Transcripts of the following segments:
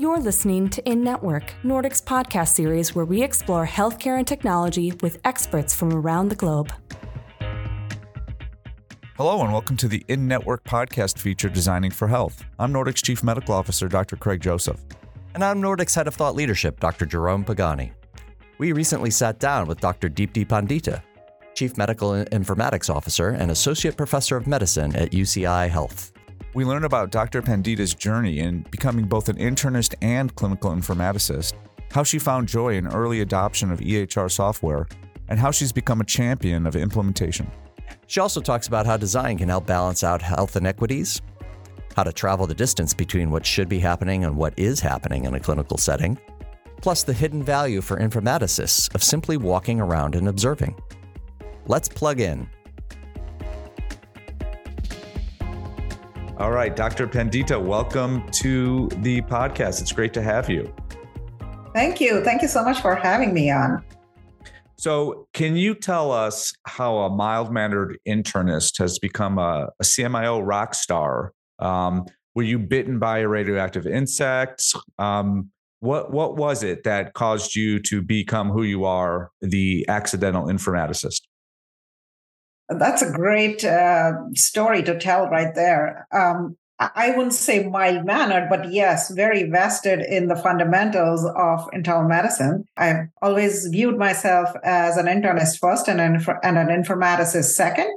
You're listening to In Network, Nordic's podcast series where we explore healthcare and technology with experts from around the globe. Hello, and welcome to the In Network podcast feature Designing for Health. I'm Nordic's Chief Medical Officer, Dr. Craig Joseph. And I'm Nordic's Head of Thought Leadership, Dr. Jerome Pagani. We recently sat down with Dr. Deepti Pandita, Chief Medical Informatics Officer and Associate Professor of Medicine at UCI Health. We learn about Dr. Pandita's journey in becoming both an internist and clinical informaticist, how she found joy in early adoption of EHR software, and how she's become a champion of implementation. She also talks about how design can help balance out health inequities, how to travel the distance between what should be happening and what is happening in a clinical setting, plus the hidden value for informaticists of simply walking around and observing. Let's plug in. All right, Dr. Pandita, welcome to the podcast. It's great to have you. Thank you. Thank you so much for having me on. So, can you tell us how a mild mannered internist has become a, a CMIO rock star? Um, were you bitten by a radioactive insect? Um, what what was it that caused you to become who you are, the accidental informaticist? That's a great uh, story to tell right there. Um, I wouldn't say mild mannered, but yes, very vested in the fundamentals of internal medicine. I've always viewed myself as an internist first and an, and an informaticist second.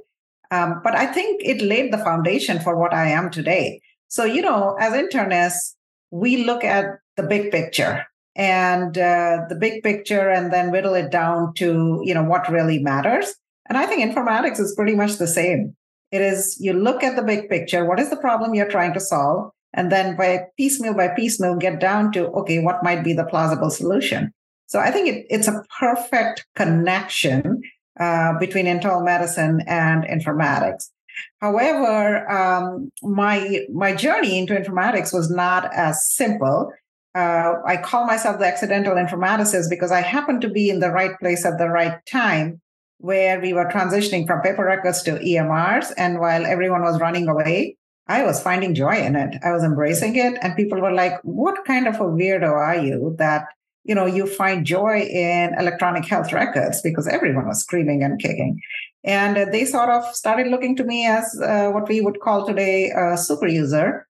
Um, but I think it laid the foundation for what I am today. So, you know, as internists, we look at the big picture and uh, the big picture and then whittle it down to, you know, what really matters. And I think informatics is pretty much the same. It is you look at the big picture, what is the problem you're trying to solve? And then by piecemeal by piecemeal, get down to, okay, what might be the plausible solution? So I think it, it's a perfect connection uh, between internal medicine and informatics. However, um, my my journey into informatics was not as simple. Uh, I call myself the accidental informaticist because I happened to be in the right place at the right time where we were transitioning from paper records to EMRs. And while everyone was running away, I was finding joy in it. I was embracing it. And people were like, what kind of a weirdo are you that, you know, you find joy in electronic health records because everyone was screaming and kicking. And they sort of started looking to me as uh, what we would call today a super user.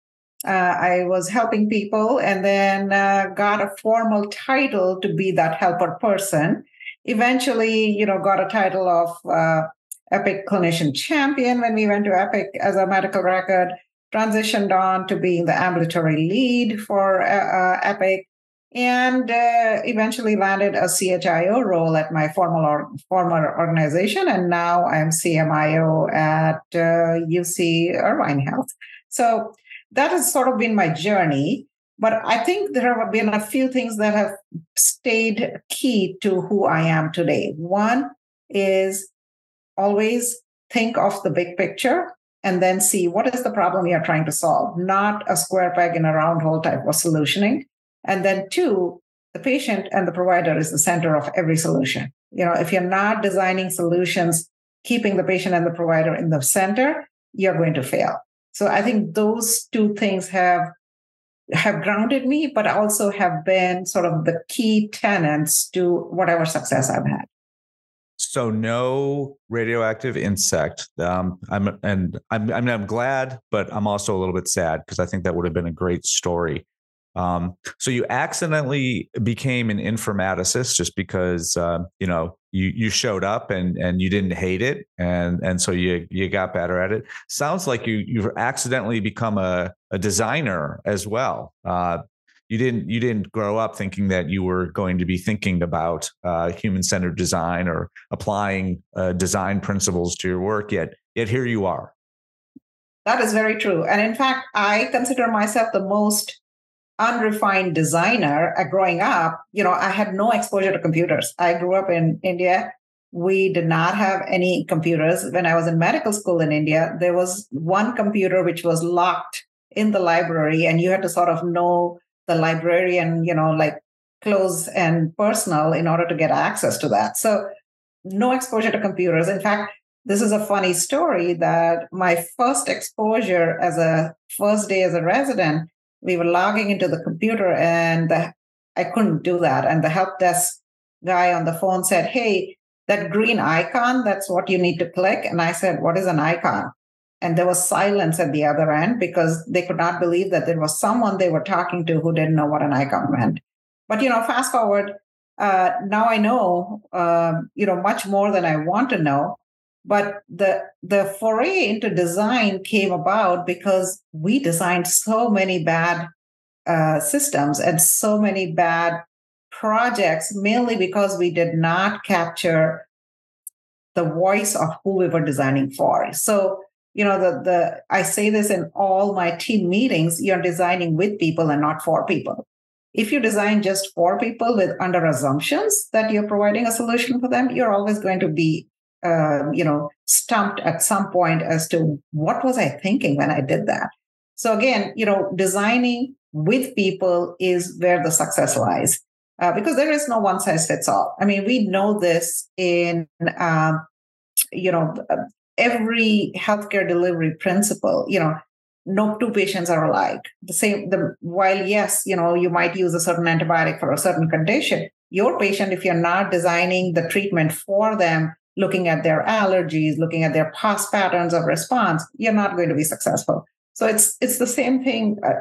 Uh, I was helping people and then uh, got a formal title to be that helper person eventually, you know, got a title of uh, Epic Clinician Champion when we went to Epic as a medical record, transitioned on to being the ambulatory lead for uh, uh Epic, and uh, eventually landed a CHIO role at my former or, former organization. And now I'm CMIO at UC uh, Irvine Health. So that has sort of been my journey. But I think there have been a few things that have stayed key to who I am today. One is always think of the big picture and then see what is the problem you're trying to solve, not a square peg in a round hole type of solutioning. And then two, the patient and the provider is the center of every solution. You know, if you're not designing solutions, keeping the patient and the provider in the center, you're going to fail. So I think those two things have have grounded me, but also have been sort of the key tenants to whatever success I've had. So no radioactive insect. Um, I'm and I'm I mean, I'm glad, but I'm also a little bit sad because I think that would have been a great story. Um, so you accidentally became an informaticist just because uh, you know you you showed up and and you didn't hate it and and so you you got better at it. Sounds like you you've accidentally become a a designer as well. Uh, you didn't you didn't grow up thinking that you were going to be thinking about uh, human centered design or applying uh, design principles to your work yet yet here you are. That is very true, and in fact, I consider myself the most unrefined designer uh, growing up, you know, I had no exposure to computers. I grew up in India. We did not have any computers. When I was in medical school in India, there was one computer which was locked in the library, and you had to sort of know the librarian, you know, like close and personal in order to get access to that. So, no exposure to computers. In fact, this is a funny story that my first exposure as a first day as a resident we were logging into the computer and the, I couldn't do that. And the help desk guy on the phone said, Hey, that green icon, that's what you need to click. And I said, What is an icon? And there was silence at the other end because they could not believe that there was someone they were talking to who didn't know what an icon meant. But, you know, fast forward, uh, now I know, uh, you know, much more than I want to know. But the the foray into design came about because we designed so many bad uh, systems and so many bad projects, mainly because we did not capture the voice of who we were designing for. So you know the the I say this in all my team meetings. You're designing with people and not for people. If you design just for people with under assumptions that you're providing a solution for them, you're always going to be uh, you know, stumped at some point as to what was I thinking when I did that. So again, you know, designing with people is where the success lies, uh, because there is no one size fits all. I mean, we know this in, um, you know, every healthcare delivery principle. You know, no two patients are alike. The same. The while yes, you know, you might use a certain antibiotic for a certain condition. Your patient, if you're not designing the treatment for them looking at their allergies, looking at their past patterns of response, you're not going to be successful. So it's it's the same thing uh,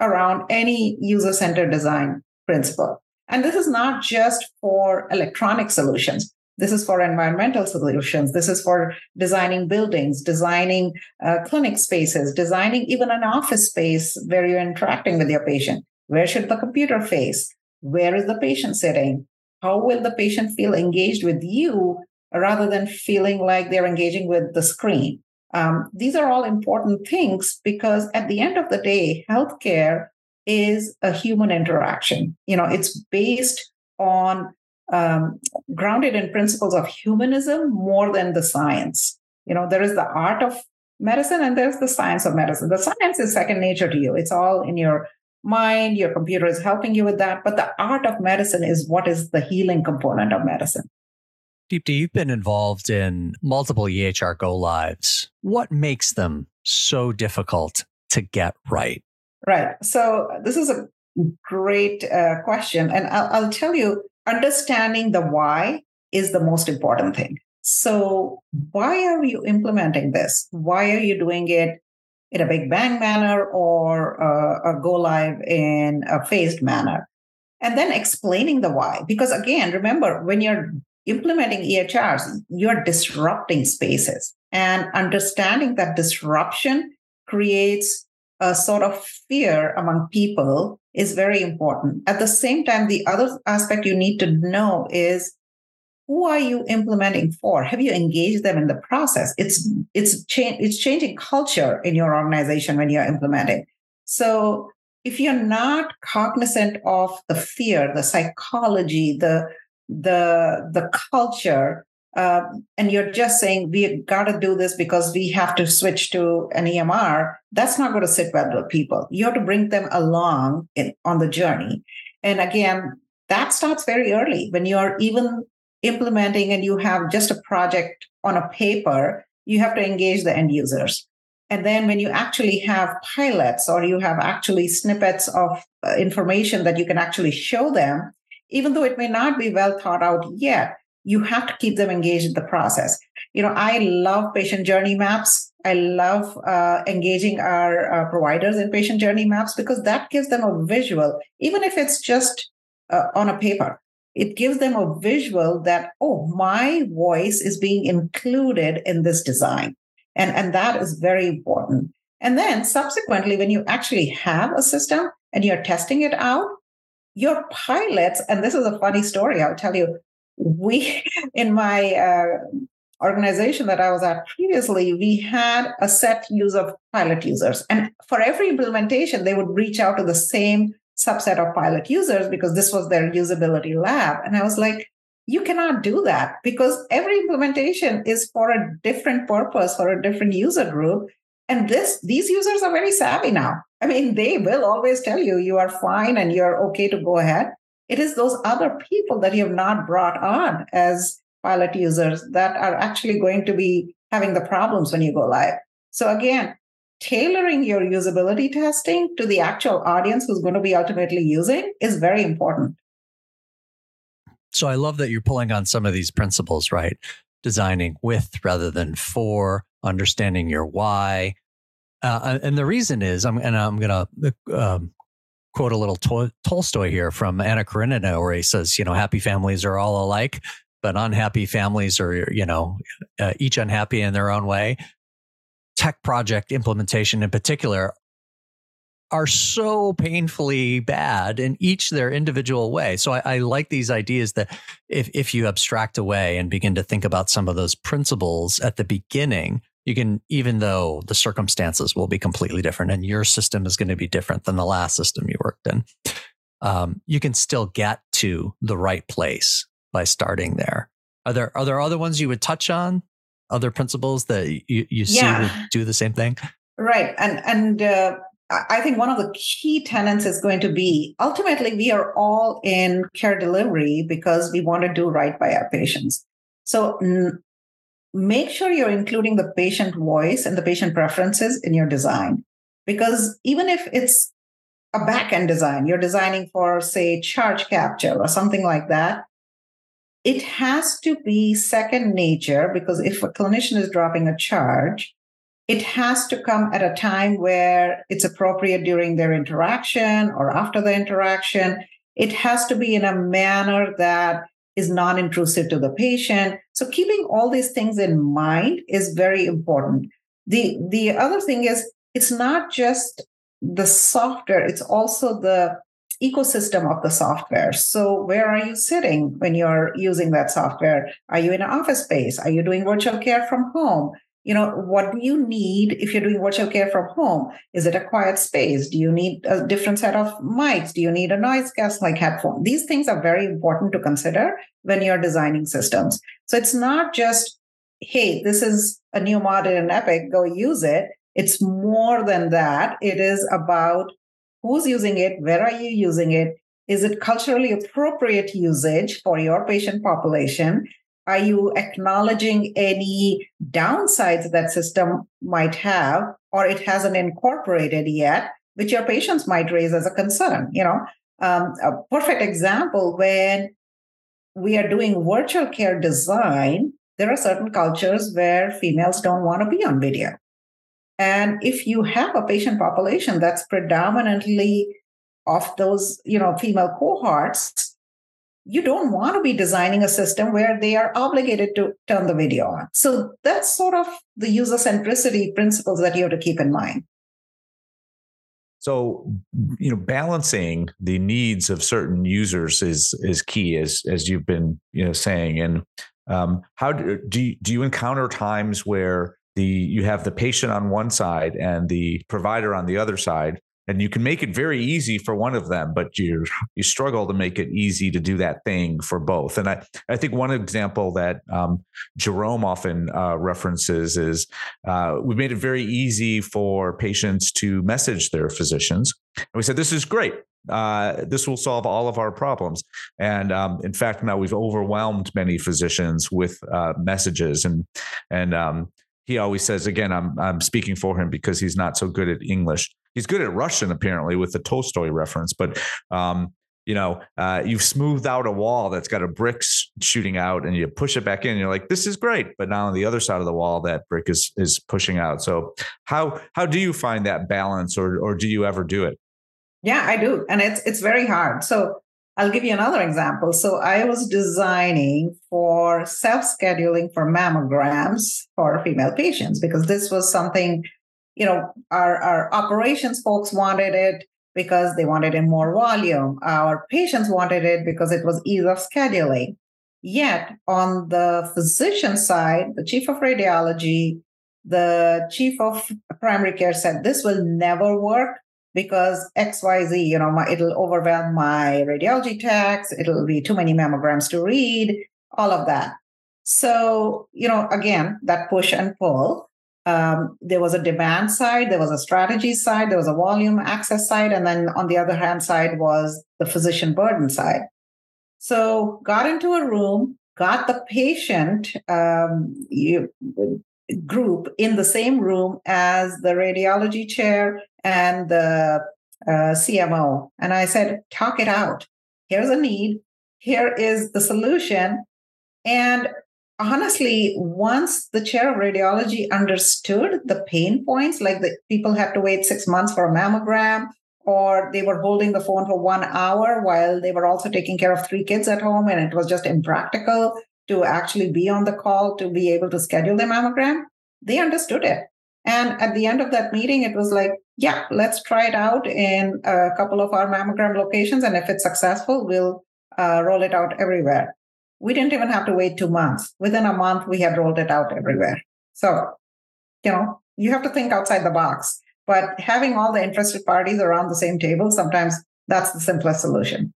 around any user-centered design principle. And this is not just for electronic solutions. This is for environmental solutions. This is for designing buildings, designing uh, clinic spaces, designing even an office space where you're interacting with your patient. Where should the computer face? Where is the patient sitting? How will the patient feel engaged with you rather than feeling like they're engaging with the screen. Um, these are all important things because at the end of the day, healthcare is a human interaction. You know, it's based on um, grounded in principles of humanism more than the science. You know, there is the art of medicine and there's the science of medicine. The science is second nature to you. It's all in your mind. Your computer is helping you with that. But the art of medicine is what is the healing component of medicine. Deepti, you've been involved in multiple EHR go lives. What makes them so difficult to get right? Right. So, this is a great uh, question. And I'll, I'll tell you, understanding the why is the most important thing. So, why are you implementing this? Why are you doing it in a big bang manner or uh, a go live in a phased manner? And then explaining the why. Because again, remember, when you're implementing EHRs, you're disrupting spaces. And understanding that disruption creates a sort of fear among people is very important. At the same time, the other aspect you need to know is who are you implementing for? Have you engaged them in the process? It's it's cha- it's changing culture in your organization when you're implementing. So if you're not cognizant of the fear, the psychology, the the the culture uh, and you're just saying we got to do this because we have to switch to an EMR, that's not going to sit well with people. You have to bring them along in, on the journey. And again, that starts very early when you're even implementing and you have just a project on a paper, you have to engage the end users. And then when you actually have pilots or you have actually snippets of uh, information that you can actually show them, even though it may not be well thought out yet, you have to keep them engaged in the process. You know, I love patient journey maps. I love uh, engaging our uh, providers in patient journey maps because that gives them a visual, even if it's just uh, on a paper. It gives them a visual that, oh, my voice is being included in this design. And, and that is very important. And then subsequently, when you actually have a system and you're testing it out, your pilots, and this is a funny story, I'll tell you. We, in my uh, organization that I was at previously, we had a set use of pilot users. And for every implementation, they would reach out to the same subset of pilot users because this was their usability lab. And I was like, you cannot do that because every implementation is for a different purpose, for a different user group. And this these users are very savvy now. I mean, they will always tell you you are fine and you're okay to go ahead. It is those other people that you have not brought on as pilot users that are actually going to be having the problems when you go live. So again, tailoring your usability testing to the actual audience who's going to be ultimately using is very important. So I love that you're pulling on some of these principles, right? Designing with rather than for, understanding your why. Uh, and the reason is, I'm, and I'm going to um, quote a little Tol- Tolstoy here from Anna Karenina, where he says, you know, happy families are all alike, but unhappy families are, you know, uh, each unhappy in their own way. Tech project implementation in particular are so painfully bad in each their individual way. So I, I, like these ideas that if if you abstract away and begin to think about some of those principles at the beginning, you can, even though the circumstances will be completely different and your system is going to be different than the last system you worked in, um, you can still get to the right place by starting there. Are there are there other ones you would touch on? Other principles that you, you see yeah. would do the same thing? Right, and and uh, I think one of the key tenets is going to be ultimately we are all in care delivery because we want to do right by our patients. So make sure you're including the patient voice and the patient preferences in your design. Because even if it's a back end design, you're designing for, say, charge capture or something like that, it has to be second nature because if a clinician is dropping a charge, it has to come at a time where it's appropriate during their interaction or after the interaction. It has to be in a manner that is non intrusive to the patient. So keeping all these things in mind is very important. The, the other thing is, it's not just the software, it's also the ecosystem of the software. So, where are you sitting when you're using that software? Are you in an office space? Are you doing virtual care from home? You know what do you need if you're doing virtual care from home? Is it a quiet space? Do you need a different set of mics? Do you need a noise canceling headphone? These things are very important to consider when you're designing systems. So it's not just hey this is a new model in epic go use it. It's more than that. It is about who's using it where are you using it? Is it culturally appropriate usage for your patient population are you acknowledging any downsides that system might have or it hasn't incorporated yet which your patients might raise as a concern you know? Um, a perfect example when we are doing virtual care design there are certain cultures where females don't want to be on video. And if you have a patient population that's predominantly of those you know female cohorts you don't want to be designing a system where they are obligated to turn the video on. So that's sort of the user centricity principles that you have to keep in mind. So, you know, balancing the needs of certain users is is key, as as you've been you know saying. And um, how do do you, do you encounter times where the you have the patient on one side and the provider on the other side, and you can make it very easy for one of them but you you struggle to make it easy to do that thing for both. And i i think one example that um, jerome often uh, references is uh, we made it very easy for patients to message their physicians. And we said this is great. Uh, this will solve all of our problems. And um, in fact, now we've overwhelmed many physicians with uh, messages, and and um, he always says again, I'm I'm speaking for him because he's not so good at English he's good at Russian apparently with the Tolstoy reference, but um, you know, uh, you've smoothed out a wall that's got a brick shooting out, and you push it back in. you're like, this is great, but now on the other side of the wall, that brick is is pushing out. So how how do you find that balance, or or do you ever do it? Yeah, I do, and it's it's very hard. So I'll give you another example. So I was designing for self scheduling for mammograms for female patients because this was something you know, our, our operations folks wanted it because they wanted in more volume. Our patients wanted it because it was ease of scheduling. Yet on the physician side, the chief of radiology, the chief of primary care said this will never work because XYZ, you know, my, it'll overwhelm my radiology tax, it'll be too many mammograms to read, all of that. So, you know, again, that push and pull um, there was a demand side, there was a strategy side, there was a volume access side, and then on the other hand side was the physician burden side. So got into a room, got the patient, um, you, group in the same room as the radiology chair and the uh, CMO. And I said, talk it out. Here's a need. Here is the solution. And honestly, once the chair of radiology understood the pain points, like the people had to wait six months for a mammogram, or they were holding the phone for one hour while they were also taking care of three kids at home, and it was just impractical to actually be on the call to be able to schedule the mammogram, they understood it. And at the end of that meeting, it was like, yeah, let's try it out in a couple of our mammogram locations. And if it's successful, we'll uh, roll it out everywhere. We didn't even have to wait two months. Within a month, we had rolled it out everywhere. So, you know, you have to think outside the box. But having all the interested parties around the same table, sometimes that's the simplest solution.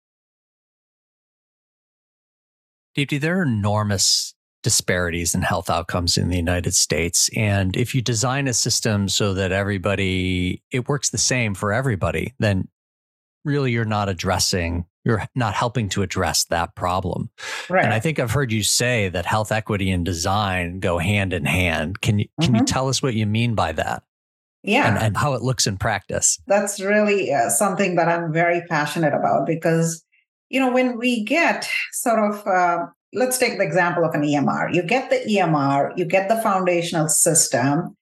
Deepti, there are enormous disparities in health outcomes in the United States. And if you design a system so that everybody, it works the same for everybody, then really you're not addressing, you're not helping to address that problem. Right. And I think I've heard you say that health equity and design go hand in hand. Can you, can mm-hmm. you tell us what you mean by that? Yeah. And, and how it looks in practice? That's really uh, something that I'm very passionate about because you know, when we get sort of, uh, let's take the example of an EMR. You get the EMR, you get the foundational system.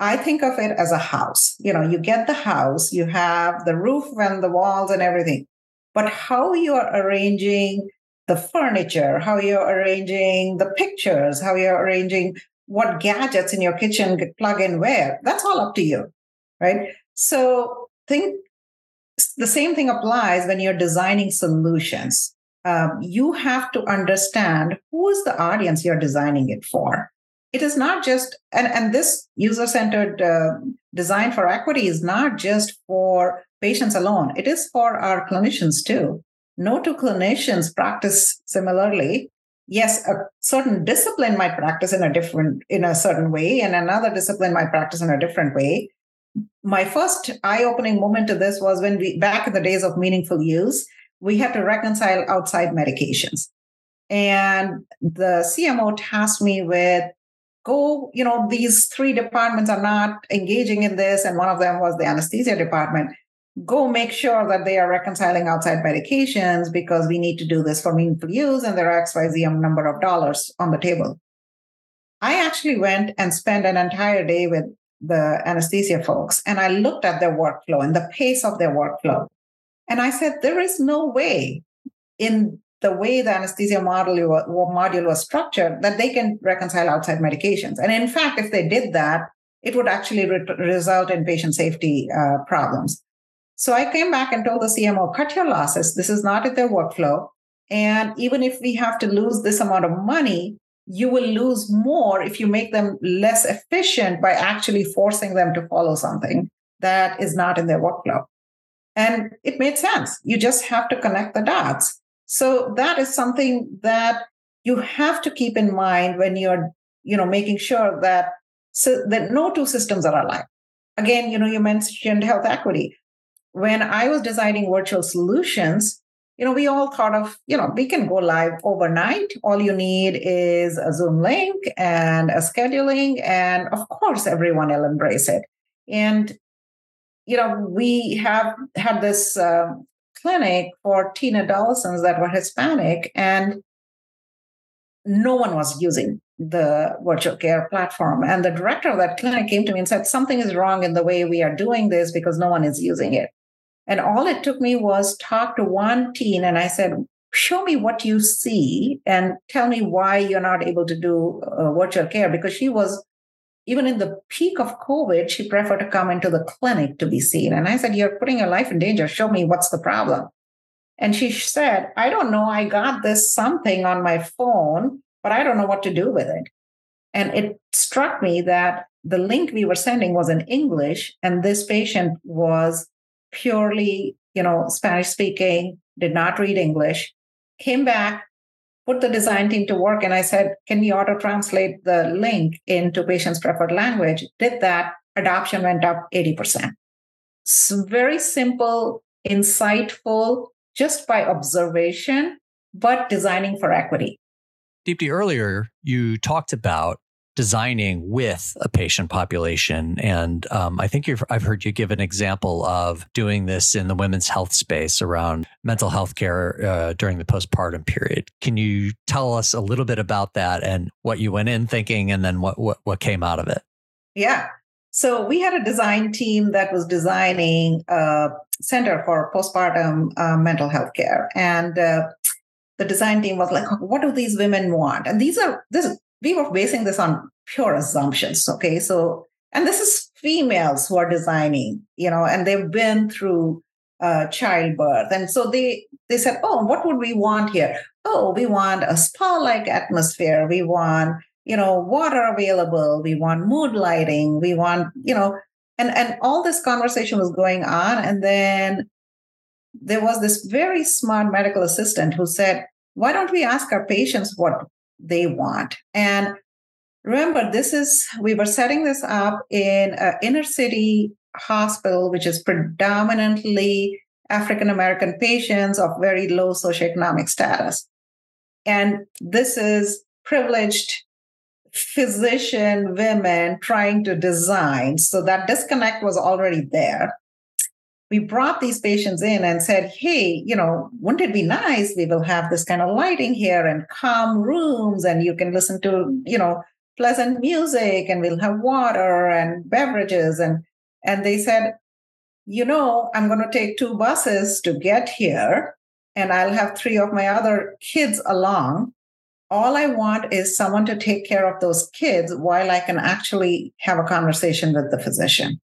I think of it as a house. You know, you get the house, you have the roof and the walls and everything. But how you're arranging the furniture, how you're arranging the pictures, how you're arranging what gadgets in your kitchen plug in where, that's all up to you. Right. So think the same thing applies when you're designing solutions. Um, you have to understand who is the audience you're designing it for. It is not just, and, and this user centered uh, design for equity is not just for patients alone, it is for our clinicians too. No two clinicians practice similarly. Yes, a certain discipline might practice in a different, in a certain way, and another discipline might practice in a different way my first eye-opening moment to this was when we back in the days of meaningful use we had to reconcile outside medications and the cmo tasked me with go you know these three departments are not engaging in this and one of them was the anesthesia department go make sure that they are reconciling outside medications because we need to do this for meaningful use and there are xyz number of dollars on the table i actually went and spent an entire day with the anesthesia folks and I looked at their workflow and the pace of their workflow. And I said, there is no way in the way the anesthesia model module was structured that they can reconcile outside medications. And in fact, if they did that, it would actually re- result in patient safety uh, problems. So I came back and told the CMO, cut your losses. This is not in their workflow. And even if we have to lose this amount of money, you will lose more if you make them less efficient by actually forcing them to follow something that is not in their workflow. And it made sense. You just have to connect the dots. So that is something that you have to keep in mind when you're, you know, making sure that so that no two systems are alike. Again, you know, you mentioned health equity. When I was designing virtual solutions, you know, we all thought of, you know, we can go live overnight. All you need is a Zoom link and a scheduling. And of course, everyone will embrace it. And, you know, we have had this uh, clinic for teen adolescents that were Hispanic, and no one was using the virtual care platform. And the director of that clinic came to me and said, Something is wrong in the way we are doing this because no one is using it. And all it took me was talk to one teen, and I said, show me what you see and tell me why you're not able to do uh, virtual care because she was even in the peak of covid she preferred to come into the clinic to be seen. And i said you're putting your life in danger. Show me what's the problem. And she said i don't know. I got this something on my phone but i don't know what to do with it. And it struck me that the link we were sending was in english and this patient was purely, you know, Spanish speaking, did not read English, came back, put the design team to work, and I said, can we auto translate the link into patient's preferred language? Did that, adoption went up 80%. So very simple, insightful, just by observation, but designing for equity. Deepti, earlier you talked about designing with a patient population. And um, I think I've heard you give an example of doing this in the women's health space around mental health care uh, during the postpartum period. Can you tell us a little bit about that and what you went in thinking and then what, what, what came out of it? Yeah. So we had a design team that was designing a center for postpartum uh, mental health care. And uh, the design team was like, what do these women want? And these are this we were basing this on pure assumptions. Okay. So, and this is females who are designing, you know, and they've been through uh, childbirth. And so they they said, oh, what would we want here? Oh, we want a spa-like atmosphere. We want, you know, water available. We want mood lighting. We want, you know, and and all this conversation was going on. And then there was this very smart medical assistant who said, why don't we ask our patients what they want. And remember, this is, we were setting this up in an inner city hospital, which is predominantly African American patients of very low socioeconomic status. And this is privileged physician women trying to design. So that disconnect was already there we brought these patients in and said, hey, you know, wouldn't it be nice? We will have this kind of lighting here and calm rooms, and you can listen to, you know, pleasant music, and we'll have water and beverages. And and they said, you know, I'm going to take two buses to get here, and I'll have three of my other kids along. All I want is someone to take care of those kids while I can actually have a conversation with the physician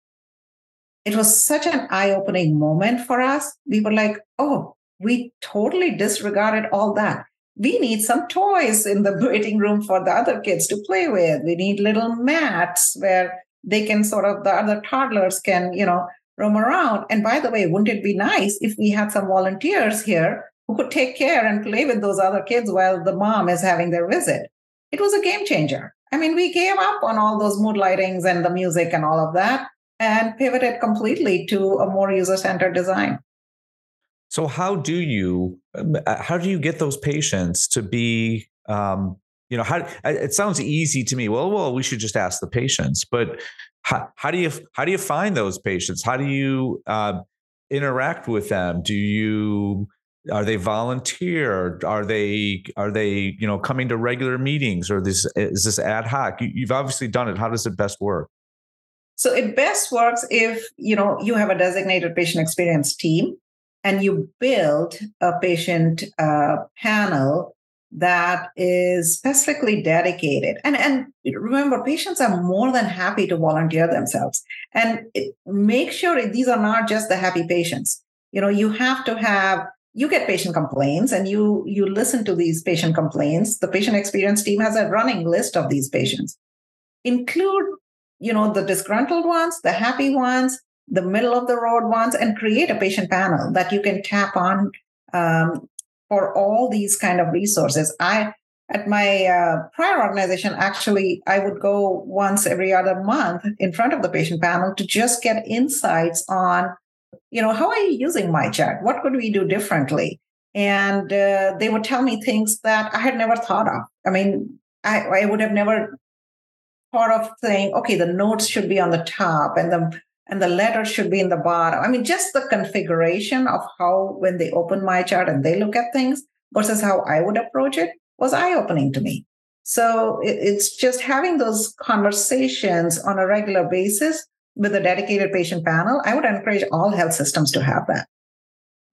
it was such an eye opening moment for us. We were like, oh, we totally disregarded all that. We need some toys in the waiting room for the other kids to play with. We need little mats where they can sort of, the other toddlers can, you know, roam around. And by the way, wouldn't it be nice if we had some volunteers here who could take care and play with those other kids while the mom is having their visit? It was a game changer. I mean, we gave up on all those mood lightings and the music and all of that and pivoted completely to a more user-centered design. So how do you uh, how do you get those patients to be um, you know how it sounds easy to me. Well well we should just ask the patients but how, how do you how do you find those patients? How do you uh, interact with them? Do you are they volunteer are they are they you know coming to regular meetings? Or this is this ad hoc? You, you've obviously done it. How does it best work so it best works if you know you have a designated patient experience team and you build a patient uh, panel that is specifically dedicated. And and remember, patients are more than happy to volunteer themselves. And it, make sure these are not just the happy patients. You know, you have to have you get patient complaints and you you listen to these patient complaints the patient experience team has a running list of these patients include you know, the disgruntled ones, the happy ones, the middle of the road ones, and create a patient panel that you can tap on um, for all these kind of resources. I at my uh, prior organization, actually, I would go once every other month in front of the patient panel to just get insights on, you know, how are you using MyChart? What could we do differently? And uh, they would tell me things that I had never thought of. I mean, I, I would have never part of saying, okay, the notes should be on the top and the and the letter should be in the bottom. I mean, just the configuration of how when they open MyChart and they look at things versus how I would approach it was eye-opening to me. So it's just having those conversations on a regular basis with a dedicated patient panel. I would encourage all health systems to have that.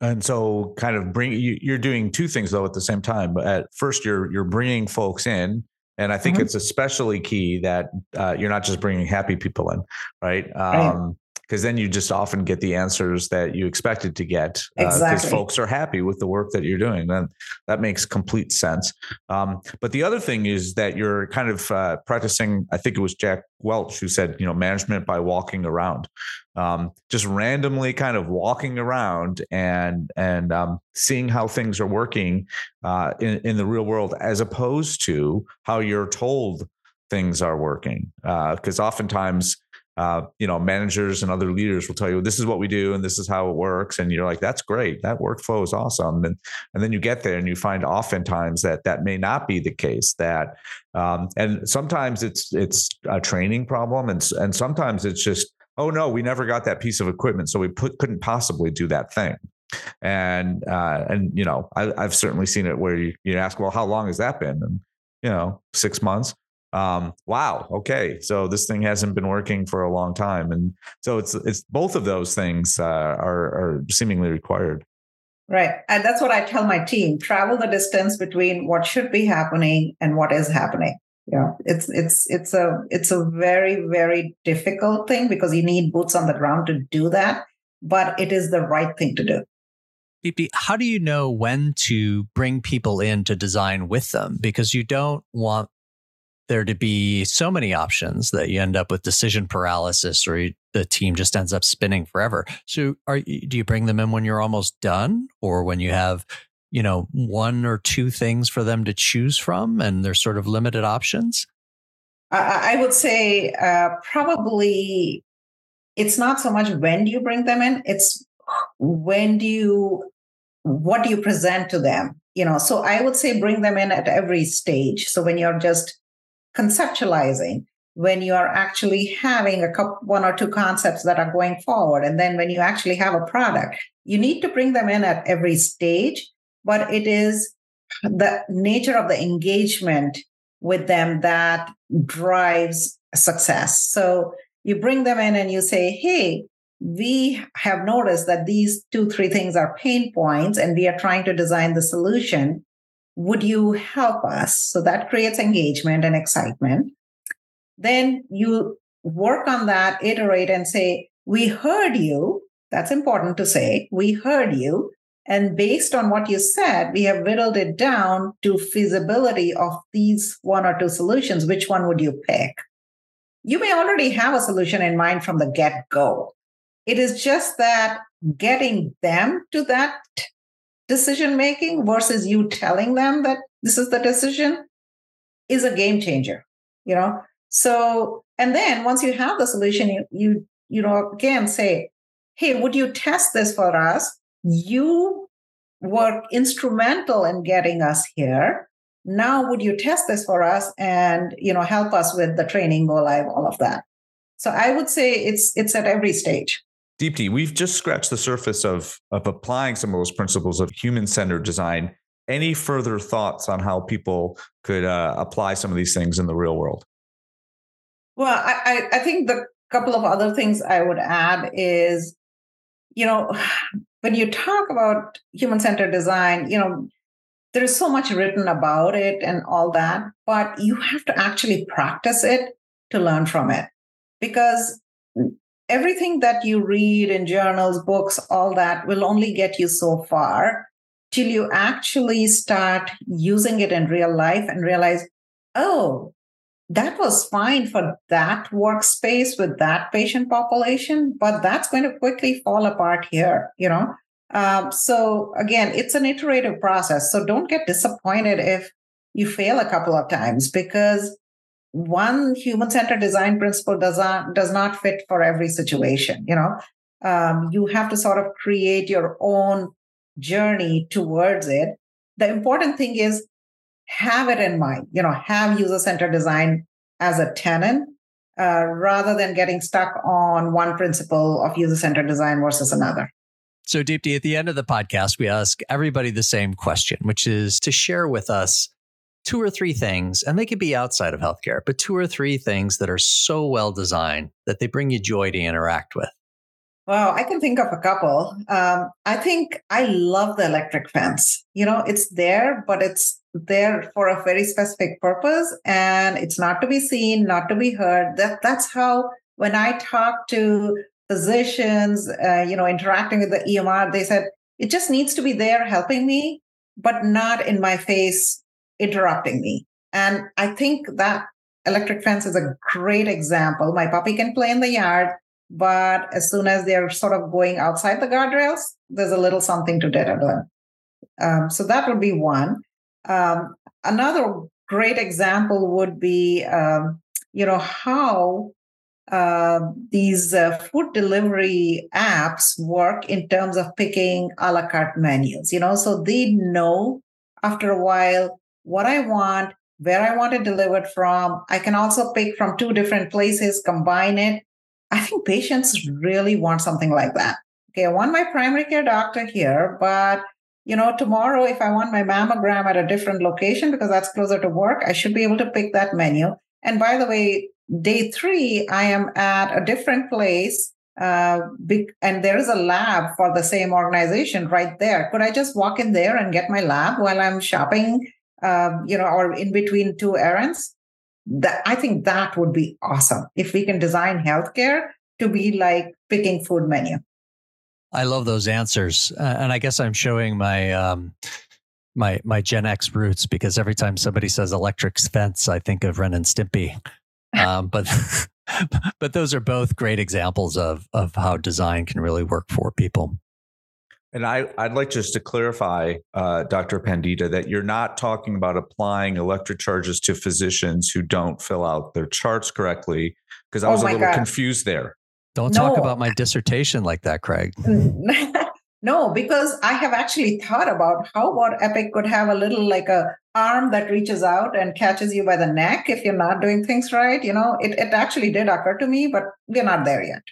And so, kind of bring you, are doing two things though at the same time. But at first, you're you're bringing folks in and I think mm-hmm. it's especially key that uh, you're not just bringing happy people in, right? Um, because then you just often get the answers that you expected to get because uh, exactly. folks are happy with the work that you're doing and that makes complete sense um, but the other thing is that you're kind of uh, practicing i think it was jack welch who said you know management by walking around um, just randomly kind of walking around and and um, seeing how things are working uh, in, in the real world as opposed to how you're told things are working because uh, oftentimes uh, you know, managers and other leaders will tell you this is what we do and this is how it works, and you're like, that's great, that workflow is awesome, and and then you get there and you find oftentimes that that may not be the case. That um, and sometimes it's it's a training problem, and and sometimes it's just oh no, we never got that piece of equipment, so we put, couldn't possibly do that thing. And uh, and you know I, have certainly seen it where you, you ask well how long has that been? And you know six months um, wow okay so this thing hasn't been working for a long time and so it's it's both of those things uh, are are seemingly required. Right and that's what i tell my team travel the distance between what should be happening and what is happening. Yeah it's it's it's a it's a very very difficult thing because you need boots on the ground to do that but it is the right thing to do. How do you know when to bring people in to design with them? Because you don't want there to be so many options that you end up with decision paralysis or you, the team just ends up spinning forever. So are do you bring them in when you're almost done or when you have, you know, one or two things for them to choose from and there's sort of limited options? I would say uh, probably it's not so much when do you bring them in, it's when do you what do you present to them you know so i would say bring them in at every stage so when you're just conceptualizing when you are actually having a couple one or two concepts that are going forward and then when you actually have a product you need to bring them in at every stage but it is the nature of the engagement with them that drives success so you bring them in and you say hey we have noticed that these two, three things are pain points, and we are trying to design the solution. Would you help us? So that creates engagement and excitement. Then you work on that, iterate, and say, We heard you. That's important to say. We heard you. And based on what you said, we have whittled it down to feasibility of these one or two solutions. Which one would you pick? You may already have a solution in mind from the get go. It is just that getting them to that decision making versus you telling them that this is the decision is a game changer, you know? So, and then once you have the solution, you, you, you know, again say, hey, would you test this for us? You were instrumental in getting us here. Now, would you test this for us and, you know, help us with the training, go live, all of that? So I would say it's it's at every stage. Deepti, we've just scratched the surface of, of applying some of those principles of human centered design. Any further thoughts on how people could uh, apply some of these things in the real world? Well, I, I think the couple of other things I would add is, you know, when you talk about human centered design, you know, there is so much written about it and all that, but you have to actually practice it to learn from it. Because everything that you read in journals, books, all that will only get you so far till you actually start using it in real life and realize, oh, that was fine for that workspace with that patient population, but that's going to quickly fall apart here, you know? Um, so again, it's an iterative process. So don't get disappointed if you fail a couple of times because one human centered design principle does not does not fit for every situation you know? Um, you have to sort of create your own journey towards it. The important thing is have it in mind you know have user centered design as a tenant uh, rather than getting stuck on one principle of user centered design versus another. So deepti at the end of the podcast we ask everybody the same question which is to share with us two or three things, and they could be outside of healthcare, but two or three things that are so well designed that they bring you joy to interact with? Well, I can think of a couple. Um, I think I love the electric fence. You know, it's there, but it's there for a very specific purpose, and it's not to be seen, not to be heard. That that's how when I talk to physicians, uh, you know, interacting with the EMR, they said it just needs to be there helping me, but not in my face interrupting me. And I think that electric fence is a great example. My puppy can play in the yard, but as soon as they're sort of going outside the guardrails, there's a little something to deter them. Um, so that would be one. Um, another great example would be, um, you know, how uh, these uh, food delivery apps work in terms of picking a la carte menus. You know, so they know after a while what I want, where I want it delivered from. I can also pick from two different places, combine it. I think patients really want something like that. Okay, I want my primary care doctor here, but you know, tomorrow if I want my mammogram at a different location because that's closer to work, I should be able to pick that menu. And by the way, day three, I am at a different place. Uh, and there is a lab for the same organization right there. Could I just walk in there and get my lab while I'm shopping, uh, you know, or in between two errands? That I think that would be awesome if we can design healthcare to be like picking food menu. I love those answers, uh, and I guess I'm showing my um, my my Gen X roots because every time somebody says electric fence, I think of Ren and Stimpy. Um, but but those are both great examples of of how design can really work for people. And I, I'd like just to clarify, uh, Dr. Pandita, that you're not talking about applying electric charges to physicians who don't fill out their charts correctly, because I Oh was a little God. confused there. Don't talk about my dissertation like that, Craig. no, because I have actually thought about how about Epic could have a little like a arm that reaches out and catches you by the neck if you're not doing things right. You know, it, it actually did occur to me, but we're not there yet.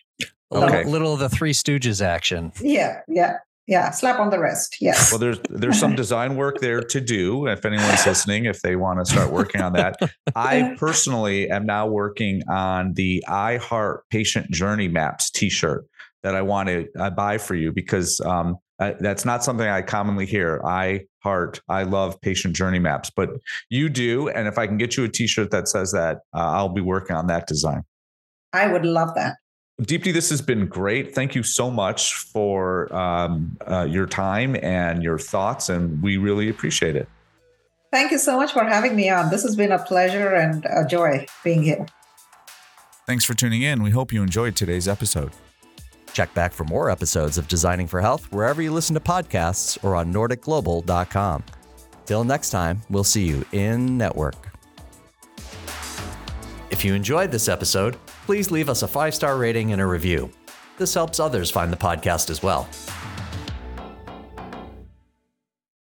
A little, Okay. little of the Three Stooges action. Yeah, yeah, yeah. Slap on the wrist. Yes. Well, there's there's some design work there to do. If anyone's listening, if they want to start working on that, I personally am now working on the I Heart Patient Journey Maps T-shirt that I want to uh, buy for you because um, I, that's not something I commonly hear. I heart, I love patient journey maps, but you do. And if I can get you a T-shirt that says that, uh, I'll be working on that design. I would love that. Deepti, this has been great. Thank you so much for um, uh, your time and your thoughts, and we really appreciate it. Thank you so much for having me on. This has been a pleasure and a joy being here. Thanks for tuning in. We hope you enjoyed today's episode. Check back for more episodes of Designing for Health wherever you listen to podcasts or on NordicGlobal.com. Till next time, we'll see you in network. If you enjoyed this episode, please leave us a five star rating and a review. This helps others find the podcast as well.